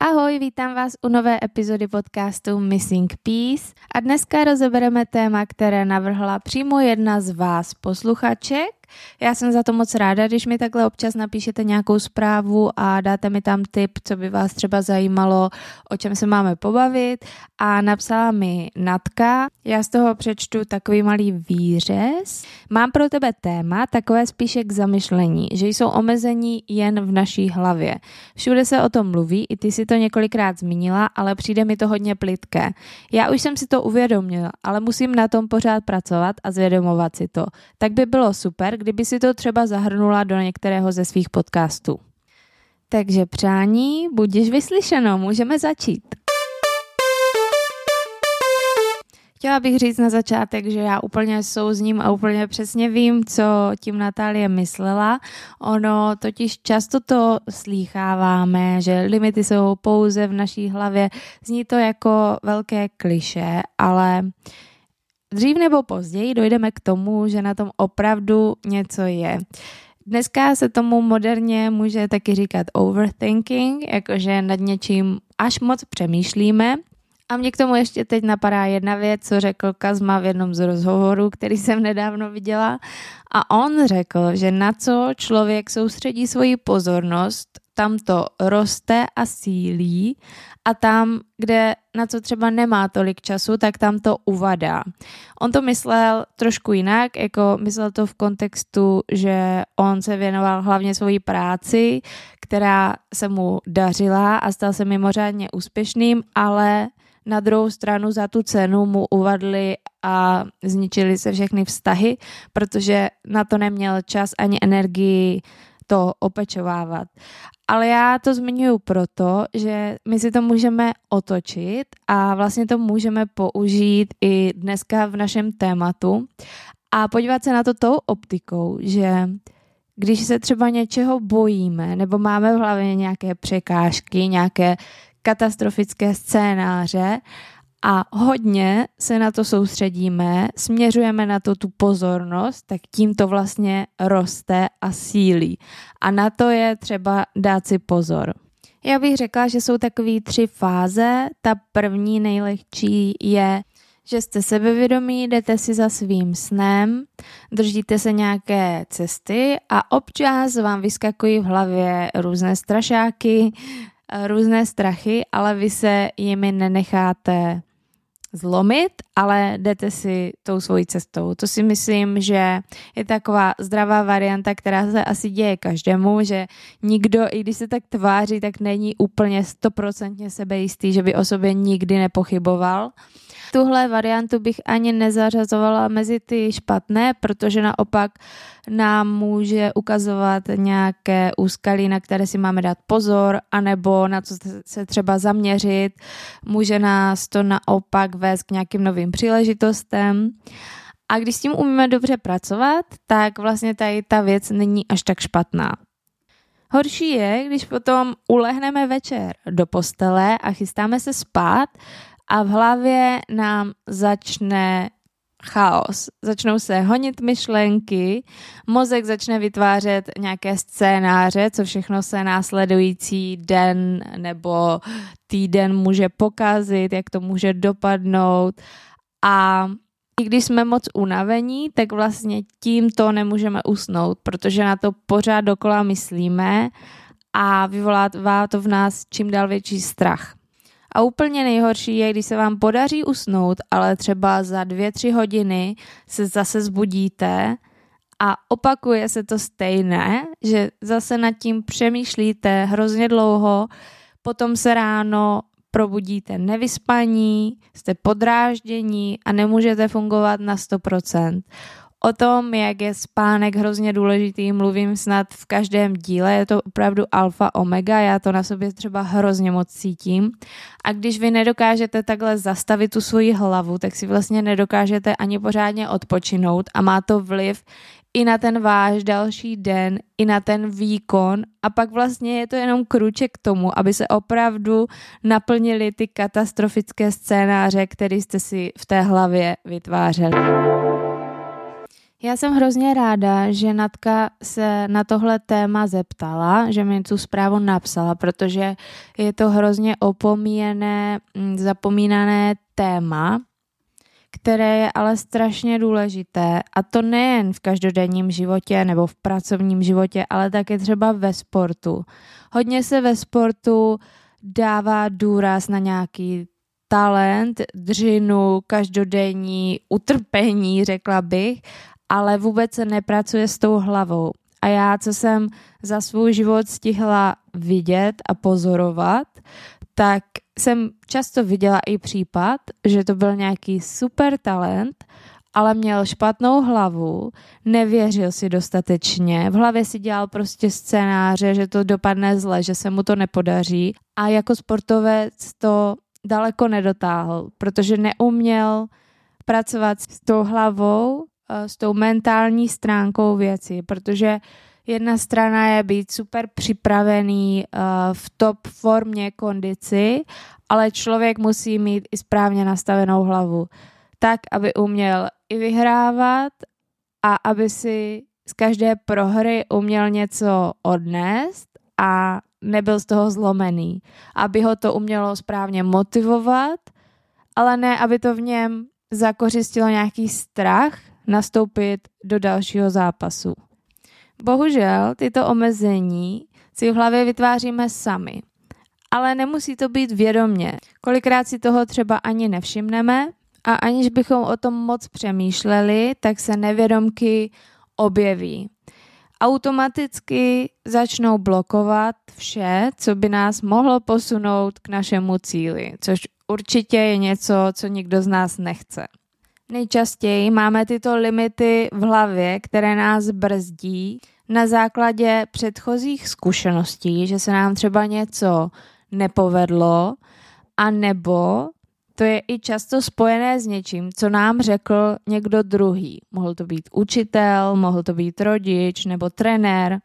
Ahoj, vítám vás u nové epizody podcastu Missing Piece a dneska rozebereme téma, které navrhla přímo jedna z vás posluchaček já jsem za to moc ráda, když mi takhle občas napíšete nějakou zprávu a dáte mi tam tip, co by vás třeba zajímalo, o čem se máme pobavit a napsala mi Natka. Já z toho přečtu takový malý výřez. Mám pro tebe téma takové spíše k zamyšlení, že jsou omezení jen v naší hlavě. Všude se o tom mluví, i ty si to několikrát zmínila, ale přijde mi to hodně plitké. Já už jsem si to uvědomila, ale musím na tom pořád pracovat a zvědomovat si to. Tak by bylo super, kdyby si to třeba zahrnula do některého ze svých podcastů. Takže přání, budiš vyslyšeno, můžeme začít. Chtěla bych říct na začátek, že já úplně souzním a úplně přesně vím, co tím Natálie myslela. Ono totiž často to slýcháváme, že limity jsou pouze v naší hlavě. Zní to jako velké kliše, ale Dřív nebo později dojdeme k tomu, že na tom opravdu něco je. Dneska se tomu moderně může taky říkat overthinking, jakože nad něčím až moc přemýšlíme. A mě k tomu ještě teď napadá jedna věc, co řekl Kazma v jednom z rozhovorů, který jsem nedávno viděla. A on řekl, že na co člověk soustředí svoji pozornost, tam to roste a sílí a tam, kde na co třeba nemá tolik času, tak tam to uvadá. On to myslel trošku jinak, jako myslel to v kontextu, že on se věnoval hlavně svojí práci, která se mu dařila a stal se mimořádně úspěšným, ale na druhou stranu za tu cenu mu uvadly a zničily se všechny vztahy, protože na to neměl čas ani energii to opečovávat. Ale já to zmiňuji proto, že my si to můžeme otočit a vlastně to můžeme použít i dneska v našem tématu a podívat se na to tou optikou, že když se třeba něčeho bojíme nebo máme v hlavě nějaké překážky, nějaké katastrofické scénáře a hodně se na to soustředíme, směřujeme na to tu pozornost, tak tím to vlastně roste a sílí. A na to je třeba dát si pozor. Já bych řekla, že jsou takové tři fáze. Ta první nejlehčí je, že jste sebevědomí, jdete si za svým snem, držíte se nějaké cesty a občas vám vyskakují v hlavě různé strašáky, různé strachy, ale vy se jimi nenecháte zlomit, ale jdete si tou svojí cestou. To si myslím, že je taková zdravá varianta, která se asi děje každému, že nikdo, i když se tak tváří, tak není úplně stoprocentně sebejistý, že by o sobě nikdy nepochyboval. Tuhle variantu bych ani nezařazovala mezi ty špatné, protože naopak nám může ukazovat nějaké úskalí, na které si máme dát pozor, anebo na co se třeba zaměřit. Může nás to naopak vést k nějakým novým příležitostem. A když s tím umíme dobře pracovat, tak vlastně tady ta věc není až tak špatná. Horší je, když potom ulehneme večer do postele a chystáme se spát a v hlavě nám začne chaos. Začnou se honit myšlenky, mozek začne vytvářet nějaké scénáře, co všechno se následující den nebo týden může pokazit, jak to může dopadnout a i když jsme moc unavení, tak vlastně tímto nemůžeme usnout, protože na to pořád dokola myslíme a vyvolává to v nás čím dál větší strach. A úplně nejhorší je, když se vám podaří usnout, ale třeba za dvě, tři hodiny se zase zbudíte a opakuje se to stejné, že zase nad tím přemýšlíte hrozně dlouho, potom se ráno probudíte nevyspaní, jste podráždění a nemůžete fungovat na 100%. O tom, jak je spánek hrozně důležitý, mluvím snad v každém díle, je to opravdu alfa omega, já to na sobě třeba hrozně moc cítím. A když vy nedokážete takhle zastavit tu svoji hlavu, tak si vlastně nedokážete ani pořádně odpočinout a má to vliv i na ten váš další den, i na ten výkon a pak vlastně je to jenom kruček k tomu, aby se opravdu naplnili ty katastrofické scénáře, které jste si v té hlavě vytvářeli. Já jsem hrozně ráda, že Natka se na tohle téma zeptala, že mi tu zprávu napsala, protože je to hrozně opomíjené, mm, zapomínané téma, které je ale strašně důležité a to nejen v každodenním životě nebo v pracovním životě, ale také třeba ve sportu. Hodně se ve sportu dává důraz na nějaký talent, dřinu, každodenní utrpení, řekla bych, ale vůbec se nepracuje s tou hlavou. A já, co jsem za svůj život stihla vidět a pozorovat, tak jsem často viděla i případ, že to byl nějaký super talent, ale měl špatnou hlavu, nevěřil si dostatečně, v hlavě si dělal prostě scénáře, že to dopadne zle, že se mu to nepodaří a jako sportovec to daleko nedotáhl, protože neuměl pracovat s tou hlavou, s tou mentální stránkou věci, protože jedna strana je být super připravený eh, v top formě, kondici, ale člověk musí mít i správně nastavenou hlavu, tak, aby uměl i vyhrávat a aby si z každé prohry uměl něco odnést a nebyl z toho zlomený. Aby ho to umělo správně motivovat, ale ne, aby to v něm zakořistilo nějaký strach nastoupit do dalšího zápasu. Bohužel tyto omezení si v hlavě vytváříme sami. Ale nemusí to být vědomně. Kolikrát si toho třeba ani nevšimneme a aniž bychom o tom moc přemýšleli, tak se nevědomky objeví automaticky začnou blokovat vše, co by nás mohlo posunout k našemu cíli, což určitě je něco, co nikdo z nás nechce. Nejčastěji máme tyto limity v hlavě, které nás brzdí na základě předchozích zkušeností, že se nám třeba něco nepovedlo, a nebo to je i často spojené s něčím, co nám řekl někdo druhý. Mohl to být učitel, mohl to být rodič nebo trenér,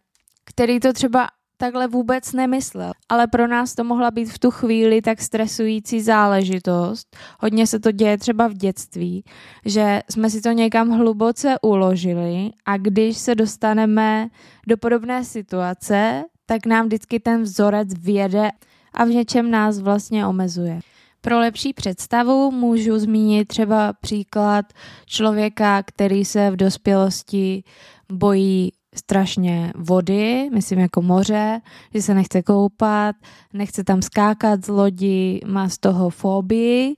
který to třeba takhle vůbec nemyslel. Ale pro nás to mohla být v tu chvíli tak stresující záležitost. Hodně se to děje třeba v dětství, že jsme si to někam hluboce uložili a když se dostaneme do podobné situace, tak nám vždycky ten vzorec věde a v něčem nás vlastně omezuje. Pro lepší představu můžu zmínit třeba příklad člověka, který se v dospělosti bojí strašně vody, myslím jako moře, že se nechce koupat, nechce tam skákat z lodi, má z toho fobii.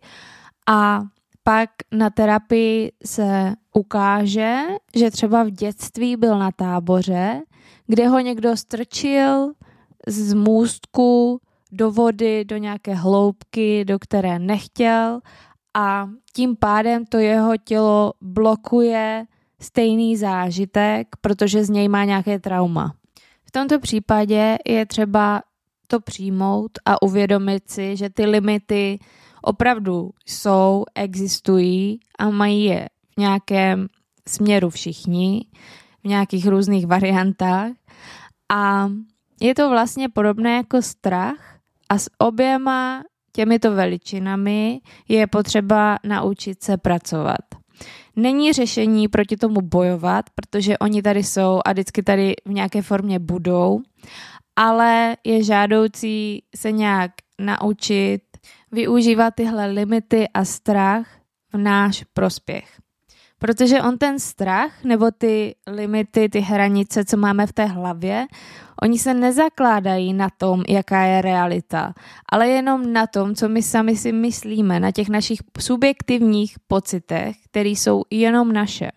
A pak na terapii se ukáže, že třeba v dětství byl na táboře, kde ho někdo strčil z můstku do vody, do nějaké hloubky, do které nechtěl. A tím pádem to jeho tělo blokuje stejný zážitek, protože z něj má nějaké trauma. V tomto případě je třeba to přijmout a uvědomit si, že ty limity opravdu jsou, existují a mají je v nějakém směru všichni, v nějakých různých variantách. A je to vlastně podobné jako strach, a s oběma těmito veličinami je potřeba naučit se pracovat. Není řešení proti tomu bojovat, protože oni tady jsou a vždycky tady v nějaké formě budou, ale je žádoucí se nějak naučit využívat tyhle limity a strach v náš prospěch. Protože on ten strach nebo ty limity, ty hranice, co máme v té hlavě, oni se nezakládají na tom, jaká je realita, ale jenom na tom, co my sami si myslíme, na těch našich subjektivních pocitech, které jsou jenom naše.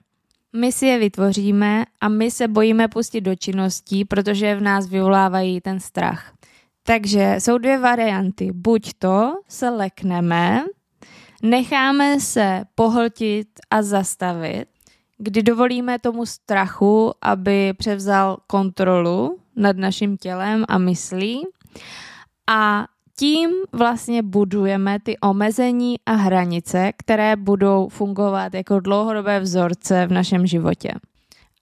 My si je vytvoříme a my se bojíme pustit do činností, protože v nás vyvolávají ten strach. Takže jsou dvě varianty. Buď to se lekneme necháme se pohltit a zastavit, kdy dovolíme tomu strachu, aby převzal kontrolu nad naším tělem a myslí a tím vlastně budujeme ty omezení a hranice, které budou fungovat jako dlouhodobé vzorce v našem životě.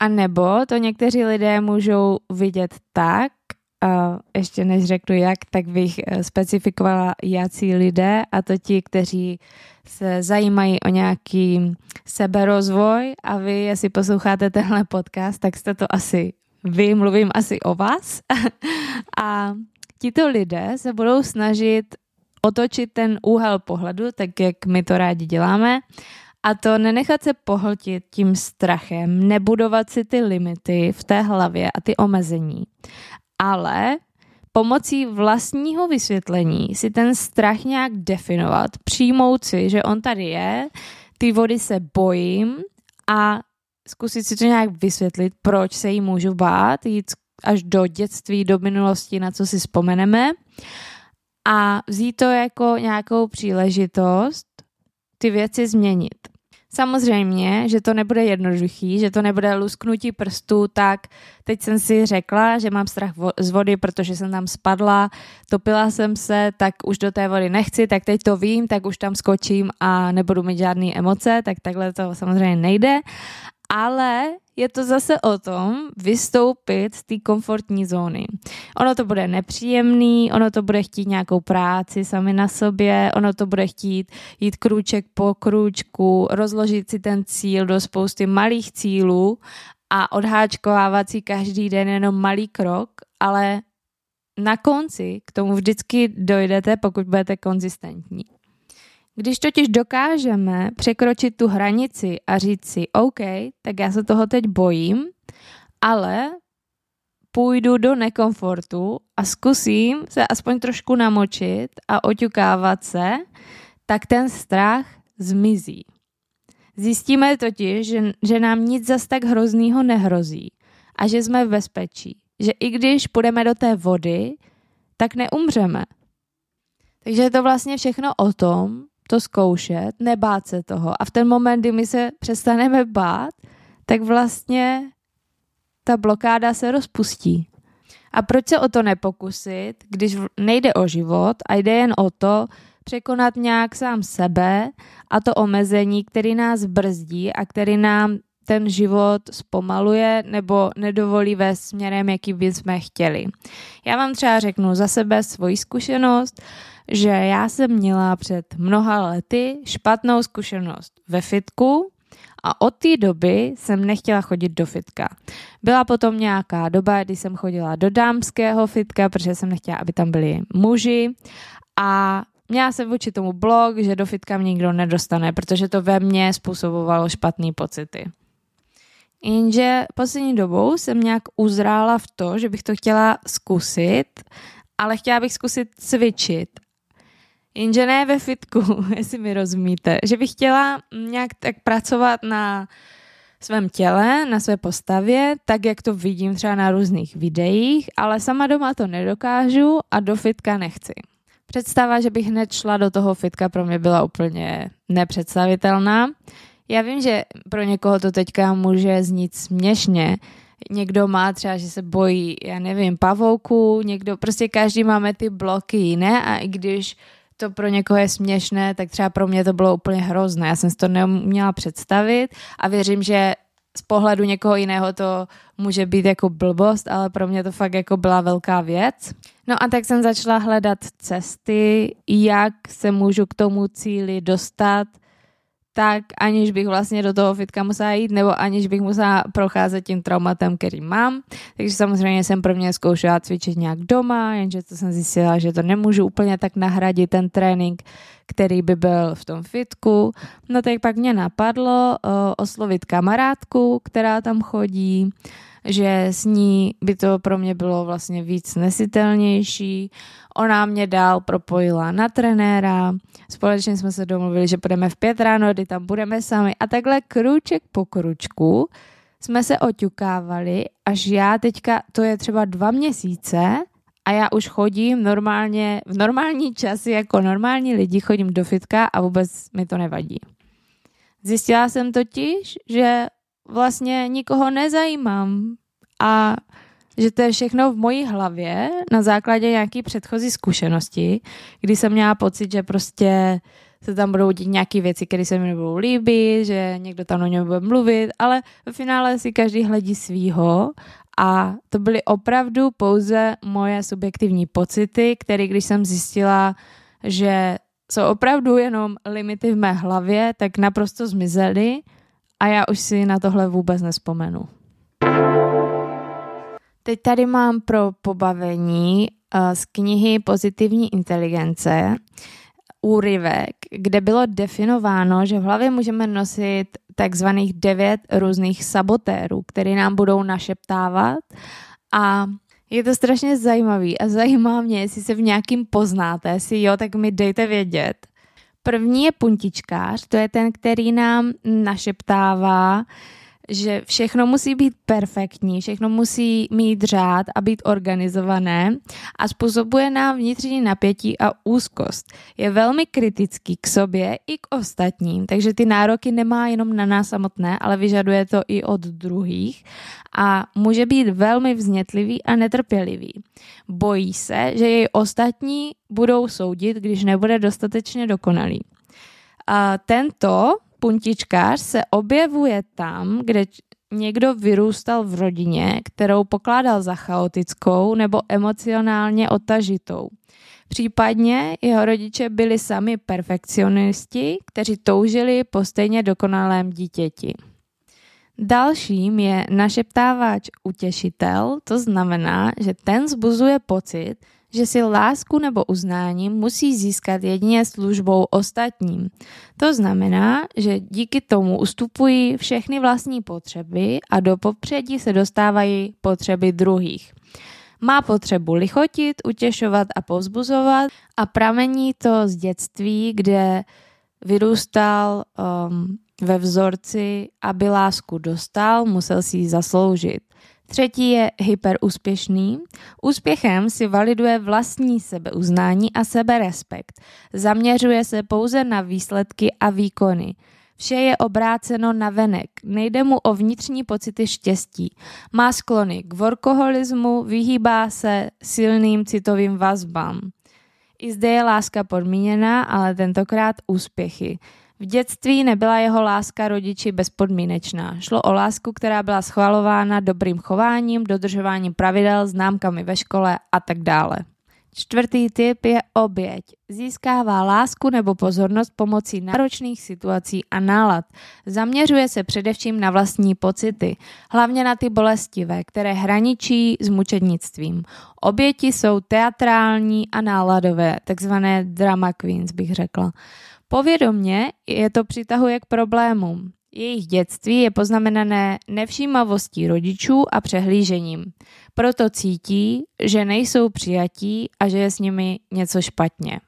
A nebo to někteří lidé můžou vidět tak, a ještě než řeknu jak, tak bych eh, specifikovala jací lidé a to ti, kteří se zajímají o nějaký seberozvoj. A vy, jestli posloucháte tenhle podcast, tak jste to asi vy, mluvím asi o vás. a tito lidé se budou snažit otočit ten úhel pohledu, tak jak my to rádi děláme, a to nenechat se pohltit tím strachem, nebudovat si ty limity v té hlavě a ty omezení, ale pomocí vlastního vysvětlení si ten strach nějak definovat, přijmout si, že on tady je, ty vody se bojím a zkusit si to nějak vysvětlit, proč se jí můžu bát, jít až do dětství, do minulosti, na co si vzpomeneme a vzít to jako nějakou příležitost ty věci změnit. Samozřejmě, že to nebude jednoduchý, že to nebude lusknutí prstů, tak teď jsem si řekla, že mám strach z vody, protože jsem tam spadla, topila jsem se, tak už do té vody nechci, tak teď to vím, tak už tam skočím a nebudu mít žádné emoce, tak takhle to samozřejmě nejde ale je to zase o tom vystoupit z té komfortní zóny. Ono to bude nepříjemný, ono to bude chtít nějakou práci sami na sobě, ono to bude chtít jít krůček po krůčku, rozložit si ten cíl do spousty malých cílů a odháčkovávat si každý den jenom malý krok, ale na konci k tomu vždycky dojdete, pokud budete konzistentní. Když totiž dokážeme překročit tu hranici a říct si, OK, tak já se toho teď bojím, ale půjdu do nekomfortu a zkusím se aspoň trošku namočit a oťukávat se, tak ten strach zmizí. Zjistíme totiž, že, že nám nic zas tak hroznýho nehrozí a že jsme v bezpečí. Že i když půjdeme do té vody, tak neumřeme. Takže je to vlastně všechno o tom, to zkoušet, nebát se toho. A v ten moment, kdy my se přestaneme bát, tak vlastně ta blokáda se rozpustí. A proč se o to nepokusit, když nejde o život a jde jen o to překonat nějak sám sebe a to omezení, který nás brzdí a který nám ten život zpomaluje nebo nedovolí vést směrem, jaký bychom chtěli. Já vám třeba řeknu za sebe svoji zkušenost že já jsem měla před mnoha lety špatnou zkušenost ve fitku a od té doby jsem nechtěla chodit do fitka. Byla potom nějaká doba, kdy jsem chodila do dámského fitka, protože jsem nechtěla, aby tam byli muži a měla jsem vůči tomu blog, že do fitka mě nikdo nedostane, protože to ve mně způsobovalo špatné pocity. Jenže poslední dobou jsem nějak uzrála v to, že bych to chtěla zkusit, ale chtěla bych zkusit cvičit Jenže ne ve fitku, jestli mi rozumíte. Že bych chtěla nějak tak pracovat na svém těle, na své postavě, tak jak to vidím třeba na různých videích, ale sama doma to nedokážu a do fitka nechci. Představa, že bych hned šla do toho fitka, pro mě byla úplně nepředstavitelná. Já vím, že pro někoho to teďka může znít směšně, někdo má třeba, že se bojí, já nevím, pavouku, někdo, prostě každý máme ty bloky jiné a i když to pro někoho je směšné, tak třeba pro mě to bylo úplně hrozné. Já jsem si to neuměla představit a věřím, že z pohledu někoho jiného to může být jako blbost, ale pro mě to fakt jako byla velká věc. No a tak jsem začala hledat cesty, jak se můžu k tomu cíli dostat, tak aniž bych vlastně do toho fitka musela jít, nebo aniž bych musela procházet tím traumatem, který mám. Takže samozřejmě jsem pro mě zkoušela cvičit nějak doma, jenže to jsem zjistila, že to nemůžu úplně tak nahradit ten trénink, který by byl v tom fitku. No tak pak mě napadlo uh, oslovit kamarádku, která tam chodí, že s ní by to pro mě bylo vlastně víc nesitelnější. Ona mě dál propojila na trenéra, společně jsme se domluvili, že půjdeme v pět ráno, kdy tam budeme sami a takhle kruček po kručku jsme se oťukávali, až já teďka, to je třeba dva měsíce, a já už chodím normálně, v normální časy jako normální lidi chodím do fitka a vůbec mi to nevadí. Zjistila jsem totiž, že vlastně nikoho nezajímám. A že to je všechno v mojí hlavě na základě nějaký předchozí zkušenosti, kdy jsem měla pocit, že prostě se tam budou dít nějaké věci, které se mi nebudou líbit, že někdo tam o něm bude mluvit, ale ve finále si každý hledí svýho. A to byly opravdu pouze moje subjektivní pocity, které když jsem zjistila, že jsou opravdu jenom limity v mé hlavě, tak naprosto zmizely a já už si na tohle vůbec nespomenu. Teď tady mám pro pobavení uh, z knihy Pozitivní inteligence úryvek, kde bylo definováno, že v hlavě můžeme nosit takzvaných devět různých sabotérů, které nám budou našeptávat a je to strašně zajímavý a zajímá mě, jestli se v nějakým poznáte, jestli jo, tak mi dejte vědět. První je puntičkář, to je ten, který nám našeptává, že všechno musí být perfektní, všechno musí mít řád a být organizované a způsobuje nám vnitřní napětí a úzkost. Je velmi kritický k sobě i k ostatním, takže ty nároky nemá jenom na nás samotné, ale vyžaduje to i od druhých a může být velmi vznětlivý a netrpělivý. Bojí se, že jej ostatní budou soudit, když nebude dostatečně dokonalý. A tento puntičkář se objevuje tam, kde někdo vyrůstal v rodině, kterou pokládal za chaotickou nebo emocionálně otažitou. Případně jeho rodiče byli sami perfekcionisti, kteří toužili po stejně dokonalém dítěti. Dalším je našeptávač utěšitel, to znamená, že ten zbuzuje pocit, že si lásku nebo uznání musí získat jedině službou ostatním. To znamená, že díky tomu ustupují všechny vlastní potřeby a do popředí se dostávají potřeby druhých. Má potřebu lichotit, utěšovat a povzbuzovat a pramení to z dětství, kde vyrůstal um, ve vzorci, aby lásku dostal, musel si ji zasloužit. Třetí je hyperúspěšný. Úspěchem si validuje vlastní sebeuznání a seberespekt. Zaměřuje se pouze na výsledky a výkony. Vše je obráceno na venek, nejde mu o vnitřní pocity štěstí. Má sklony k workoholismu, vyhýbá se silným citovým vazbám. I zde je láska podmíněná, ale tentokrát úspěchy. V dětství nebyla jeho láska rodiči bezpodmínečná. Šlo o lásku, která byla schvalována dobrým chováním, dodržováním pravidel, známkami ve škole a tak dále. Čtvrtý typ je oběť. Získává lásku nebo pozornost pomocí náročných situací a nálad. Zaměřuje se především na vlastní pocity, hlavně na ty bolestivé, které hraničí s mučednictvím. Oběti jsou teatrální a náladové, takzvané drama queens bych řekla. Povědomně je to přitahuje k problémům. Jejich dětství je poznamenané nevšímavostí rodičů a přehlížením. Proto cítí, že nejsou přijatí a že je s nimi něco špatně.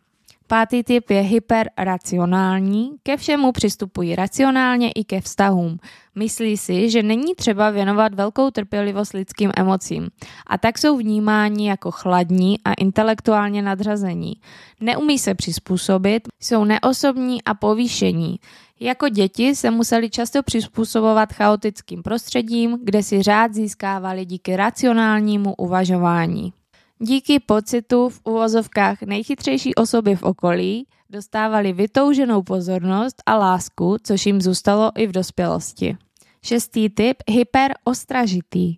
Pátý typ je hyperracionální, ke všemu přistupují racionálně i ke vztahům. Myslí si, že není třeba věnovat velkou trpělivost lidským emocím a tak jsou vnímáni jako chladní a intelektuálně nadřazení. Neumí se přizpůsobit, jsou neosobní a povýšení. Jako děti se museli často přizpůsobovat chaotickým prostředím, kde si řád získávali díky racionálnímu uvažování. Díky pocitu v uvozovkách nejchytřejší osoby v okolí dostávali vytouženou pozornost a lásku, což jim zůstalo i v dospělosti. Šestý typ hyperostražitý.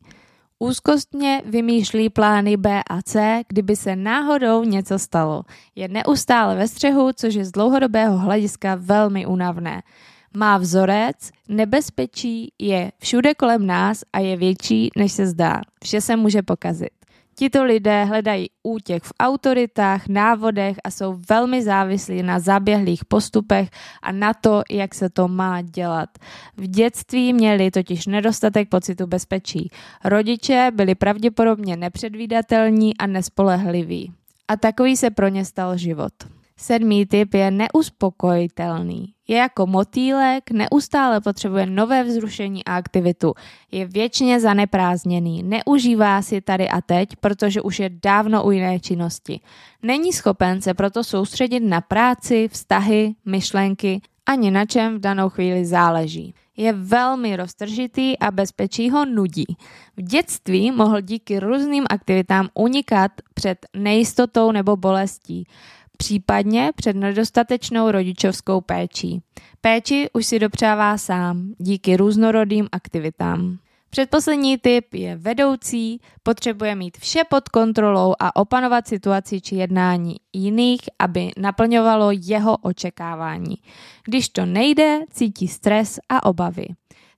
Úzkostně vymýšlí plány B a C, kdyby se náhodou něco stalo. Je neustále ve střehu, což je z dlouhodobého hlediska velmi únavné. Má vzorec, nebezpečí je všude kolem nás a je větší, než se zdá. Vše se může pokazit. Tito lidé hledají útěk v autoritách, návodech a jsou velmi závislí na zaběhlých postupech a na to, jak se to má dělat. V dětství měli totiž nedostatek pocitu bezpečí. Rodiče byli pravděpodobně nepředvídatelní a nespolehliví. A takový se pro ně stal život. Sedmý typ je neuspokojitelný. Je jako motýlek, neustále potřebuje nové vzrušení a aktivitu. Je věčně zaneprázdněný, neužívá si tady a teď, protože už je dávno u jiné činnosti. Není schopen se proto soustředit na práci, vztahy, myšlenky, ani na čem v danou chvíli záleží. Je velmi roztržitý a bezpečí ho nudí. V dětství mohl díky různým aktivitám unikat před nejistotou nebo bolestí případně před nedostatečnou rodičovskou péčí. Péči už si dopřává sám díky různorodým aktivitám. Předposlední typ je vedoucí, potřebuje mít vše pod kontrolou a opanovat situaci či jednání jiných, aby naplňovalo jeho očekávání. Když to nejde, cítí stres a obavy.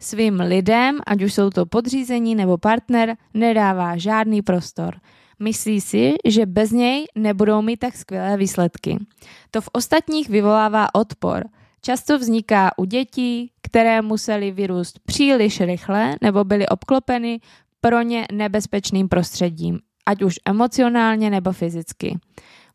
Svým lidem, ať už jsou to podřízení nebo partner, nedává žádný prostor. Myslí si, že bez něj nebudou mít tak skvělé výsledky. To v ostatních vyvolává odpor. Často vzniká u dětí, které museli vyrůst příliš rychle nebo byly obklopeny pro ně nebezpečným prostředím, ať už emocionálně nebo fyzicky.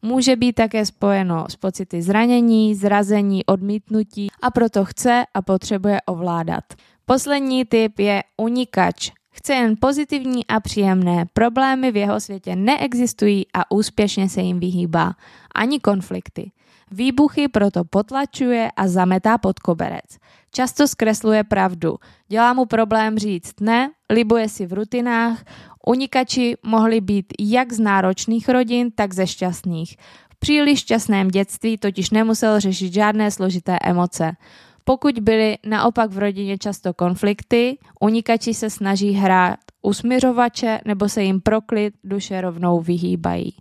Může být také spojeno s pocity zranění, zrazení, odmítnutí a proto chce a potřebuje ovládat. Poslední typ je unikač. Chce jen pozitivní a příjemné. Problémy v jeho světě neexistují a úspěšně se jim vyhýbá. Ani konflikty. Výbuchy proto potlačuje a zametá pod koberec. Často zkresluje pravdu. Dělá mu problém říct ne, libuje si v rutinách. Unikači mohli být jak z náročných rodin, tak ze šťastných. V příliš šťastném dětství totiž nemusel řešit žádné složité emoce. Pokud byly naopak v rodině často konflikty, unikači se snaží hrát usmiřovače nebo se jim proklid duše rovnou vyhýbají.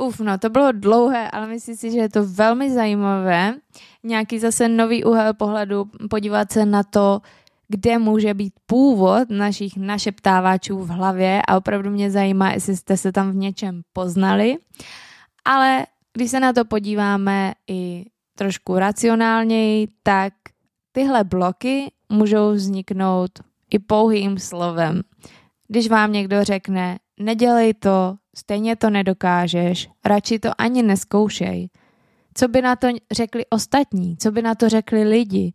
Uf, no to bylo dlouhé, ale myslím si, že je to velmi zajímavé. Nějaký zase nový úhel pohledu, podívat se na to, kde může být původ našich našeptávačů v hlavě a opravdu mě zajímá, jestli jste se tam v něčem poznali. Ale když se na to podíváme i trošku racionálněji, tak tyhle bloky můžou vzniknout i pouhým slovem. Když vám někdo řekne, nedělej to, stejně to nedokážeš, radši to ani neskoušej. Co by na to řekli ostatní, co by na to řekli lidi.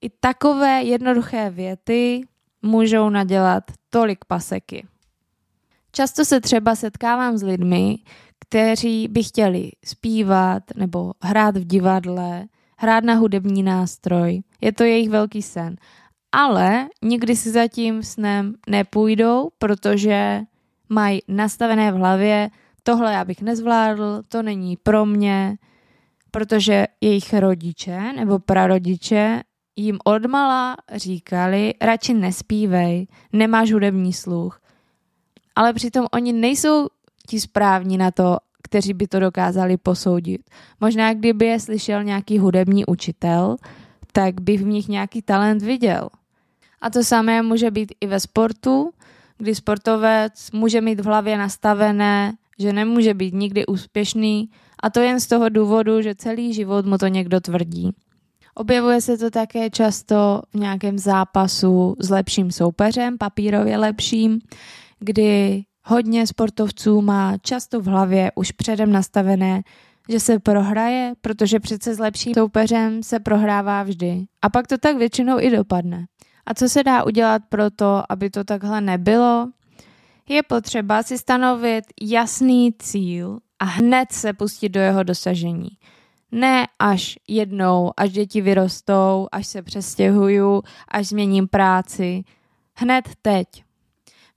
I takové jednoduché věty můžou nadělat tolik paseky. Často se třeba setkávám s lidmi, kteří by chtěli zpívat nebo hrát v divadle, hrát na hudební nástroj. Je to jejich velký sen. Ale nikdy si za tím snem nepůjdou, protože mají nastavené v hlavě, tohle já bych nezvládl, to není pro mě, protože jejich rodiče nebo prarodiče jim odmala říkali, radši nespívej, nemáš hudební sluch. Ale přitom oni nejsou ti správní na to, kteří by to dokázali posoudit. Možná kdyby je slyšel nějaký hudební učitel, tak by v nich nějaký talent viděl. A to samé může být i ve sportu, kdy sportovec může mít v hlavě nastavené, že nemůže být nikdy úspěšný a to jen z toho důvodu, že celý život mu to někdo tvrdí. Objevuje se to také často v nějakém zápasu s lepším soupeřem, papírově lepším, kdy hodně sportovců má často v hlavě už předem nastavené, že se prohraje, protože přece s lepším soupeřem se prohrává vždy. A pak to tak většinou i dopadne. A co se dá udělat pro to, aby to takhle nebylo? Je potřeba si stanovit jasný cíl a hned se pustit do jeho dosažení. Ne až jednou, až děti vyrostou, až se přestěhuju, až změním práci. Hned teď.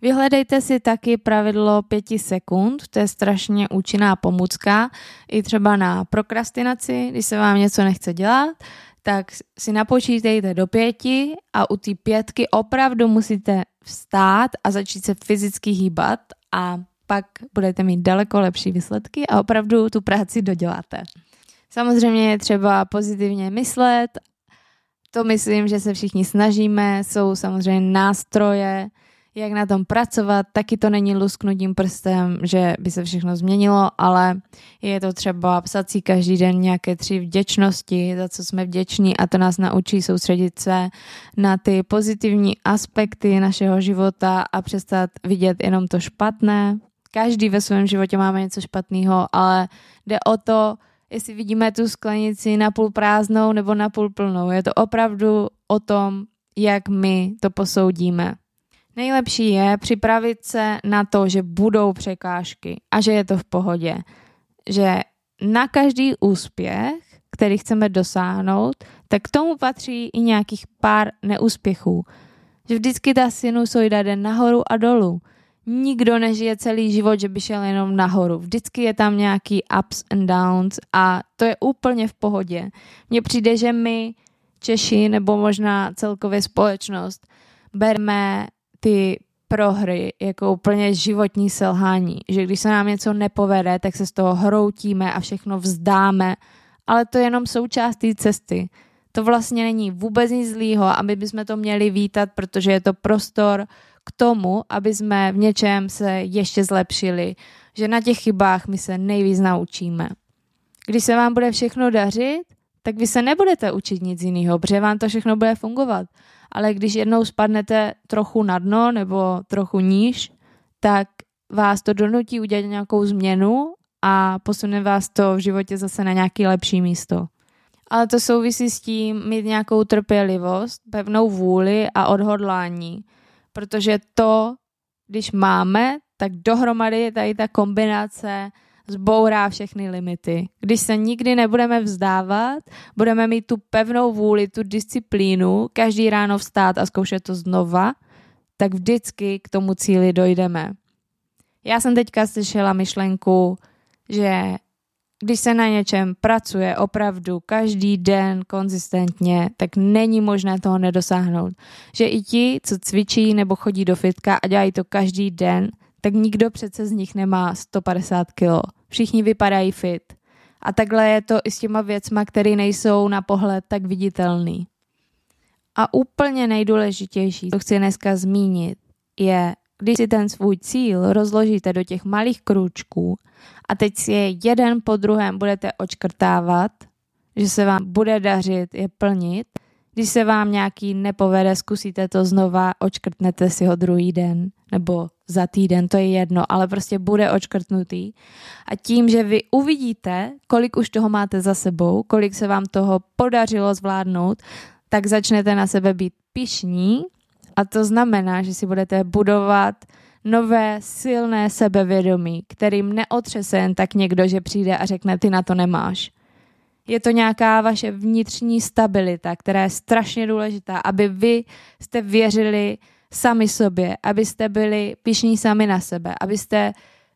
Vyhledejte si taky pravidlo 5 sekund, to je strašně účinná pomůcka, i třeba na prokrastinaci, když se vám něco nechce dělat, tak si napočítejte do pěti a u té pětky opravdu musíte vstát a začít se fyzicky hýbat a pak budete mít daleko lepší výsledky a opravdu tu práci doděláte. Samozřejmě je třeba pozitivně myslet, to myslím, že se všichni snažíme, jsou samozřejmě nástroje, jak na tom pracovat. Taky to není lusknutím prstem, že by se všechno změnilo, ale je to třeba psat si každý den nějaké tři vděčnosti, za co jsme vděční a to nás naučí soustředit se na ty pozitivní aspekty našeho života a přestat vidět jenom to špatné. Každý ve svém životě máme něco špatného, ale jde o to, jestli vidíme tu sklenici na půl prázdnou nebo na půl plnou. Je to opravdu o tom, jak my to posoudíme. Nejlepší je připravit se na to, že budou překážky a že je to v pohodě. Že na každý úspěch, který chceme dosáhnout, tak k tomu patří i nějakých pár neúspěchů. Že vždycky ta sinusoida jde nahoru a dolů. Nikdo nežije celý život, že by šel jenom nahoru. Vždycky je tam nějaký ups and downs a to je úplně v pohodě. Mně přijde, že my Češi nebo možná celkově společnost bereme ty prohry jako úplně životní selhání, že když se nám něco nepovede, tak se z toho hroutíme a všechno vzdáme, ale to je jenom součást té cesty. To vlastně není vůbec nic zlýho, aby bychom to měli vítat, protože je to prostor k tomu, aby jsme v něčem se ještě zlepšili, že na těch chybách my se nejvíc naučíme. Když se vám bude všechno dařit, tak vy se nebudete učit nic jiného, protože vám to všechno bude fungovat. Ale když jednou spadnete trochu na dno nebo trochu níž, tak vás to donutí udělat nějakou změnu a posune vás to v životě zase na nějaký lepší místo. Ale to souvisí s tím mít nějakou trpělivost, pevnou vůli a odhodlání. Protože to, když máme, tak dohromady je tady ta kombinace zbourá všechny limity. Když se nikdy nebudeme vzdávat, budeme mít tu pevnou vůli, tu disciplínu, každý ráno vstát a zkoušet to znova, tak vždycky k tomu cíli dojdeme. Já jsem teďka slyšela myšlenku, že když se na něčem pracuje opravdu každý den konzistentně, tak není možné toho nedosáhnout. Že i ti, co cvičí nebo chodí do fitka a dělají to každý den, tak nikdo přece z nich nemá 150 kilo. Všichni vypadají fit. A takhle je to i s těma věcma, které nejsou na pohled tak viditelný. A úplně nejdůležitější, co chci dneska zmínit, je, když si ten svůj cíl rozložíte do těch malých krůčků a teď si je jeden po druhém budete očkrtávat, že se vám bude dařit je plnit, když se vám nějaký nepovede, zkusíte to znova, očkrtnete si ho druhý den nebo za týden, to je jedno, ale prostě bude očkrtnutý. A tím, že vy uvidíte, kolik už toho máte za sebou, kolik se vám toho podařilo zvládnout, tak začnete na sebe být pišní a to znamená, že si budete budovat nové silné sebevědomí, kterým neotřese jen tak někdo, že přijde a řekne, ty na to nemáš. Je to nějaká vaše vnitřní stabilita, která je strašně důležitá, aby vy jste věřili sami sobě, abyste byli pišní sami na sebe, abyste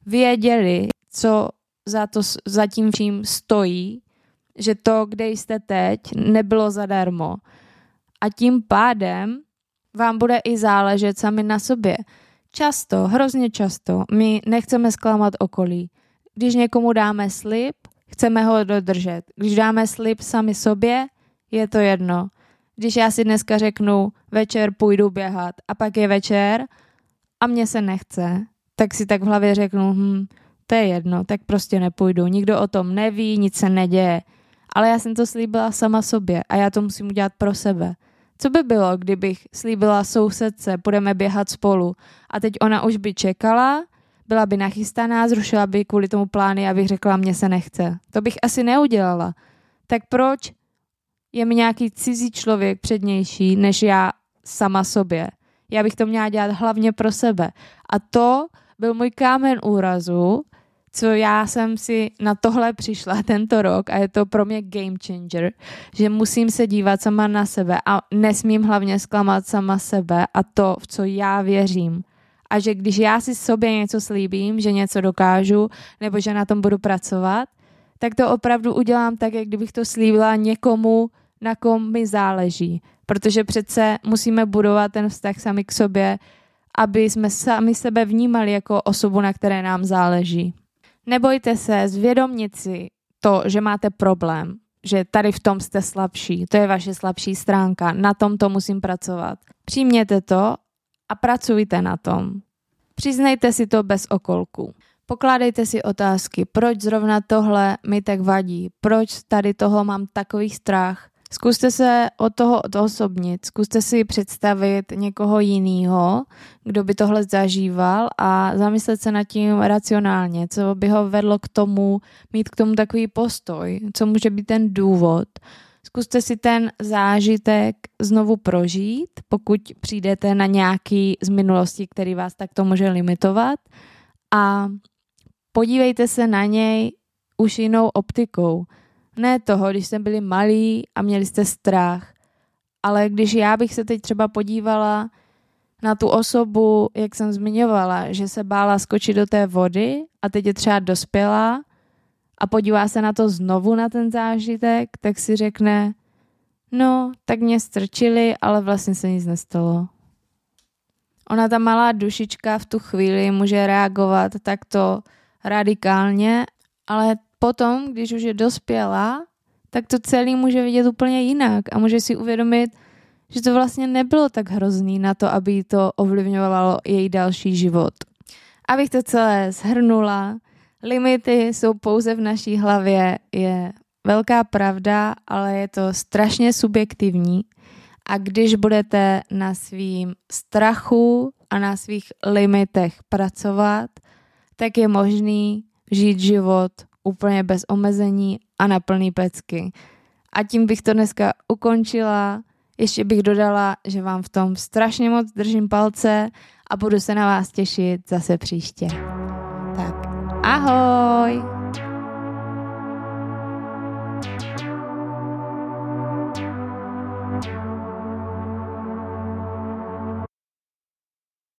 věděli, co za, to, za tím vším stojí, že to, kde jste teď, nebylo zadarmo. A tím pádem vám bude i záležet sami na sobě. Často, hrozně často, my nechceme zklamat okolí. Když někomu dáme slib, chceme ho dodržet. Když dáme slib sami sobě, je to jedno. Když já si dneska řeknu, večer půjdu běhat a pak je večer a mně se nechce, tak si tak v hlavě řeknu, hm, to je jedno, tak prostě nepůjdu. Nikdo o tom neví, nic se neděje. Ale já jsem to slíbila sama sobě a já to musím udělat pro sebe. Co by bylo, kdybych slíbila sousedce, budeme běhat spolu a teď ona už by čekala, byla by nachystaná, zrušila by kvůli tomu plány, abych řekla, mně se nechce. To bych asi neudělala. Tak proč je mi nějaký cizí člověk přednější než já sama sobě? Já bych to měla dělat hlavně pro sebe. A to byl můj kámen úrazu, co já jsem si na tohle přišla tento rok a je to pro mě game changer, že musím se dívat sama na sebe a nesmím hlavně zklamat sama sebe a to, v co já věřím. A že když já si sobě něco slíbím, že něco dokážu nebo že na tom budu pracovat, tak to opravdu udělám tak, jak kdybych to slíbila někomu, na kom mi záleží. Protože přece musíme budovat ten vztah sami k sobě, aby jsme sami sebe vnímali jako osobu, na které nám záleží. Nebojte se zvědomit si to, že máte problém, že tady v tom jste slabší, to je vaše slabší stránka, na tom to musím pracovat. Přijměte to a pracujte na tom. Přiznejte si to bez okolku. Pokládejte si otázky, proč zrovna tohle mi tak vadí, proč tady toho mám takový strach, Zkuste se od toho odosobnit, zkuste si představit někoho jiného, kdo by tohle zažíval a zamyslet se nad tím racionálně, co by ho vedlo k tomu, mít k tomu takový postoj, co může být ten důvod. Zkuste si ten zážitek znovu prožít, pokud přijdete na nějaký z minulosti, který vás takto může limitovat. A podívejte se na něj už jinou optikou. Ne toho, když jste byli malí a měli jste strach, ale když já bych se teď třeba podívala na tu osobu, jak jsem zmiňovala, že se bála skočit do té vody a teď je třeba dospělá a podívá se na to znovu na ten zážitek, tak si řekne, No, tak mě strčili, ale vlastně se nic nestalo. Ona, ta malá dušička v tu chvíli může reagovat takto radikálně, ale potom, když už je dospělá, tak to celý může vidět úplně jinak a může si uvědomit, že to vlastně nebylo tak hrozný na to, aby to ovlivňovalo její další život. Abych to celé shrnula, limity jsou pouze v naší hlavě, je velká pravda, ale je to strašně subjektivní. A když budete na svým strachu a na svých limitech pracovat, tak je možný žít život úplně bez omezení a na plný pecky. A tím bych to dneska ukončila. Ještě bych dodala, že vám v tom strašně moc držím palce a budu se na vás těšit zase příště. Tak, ahoj!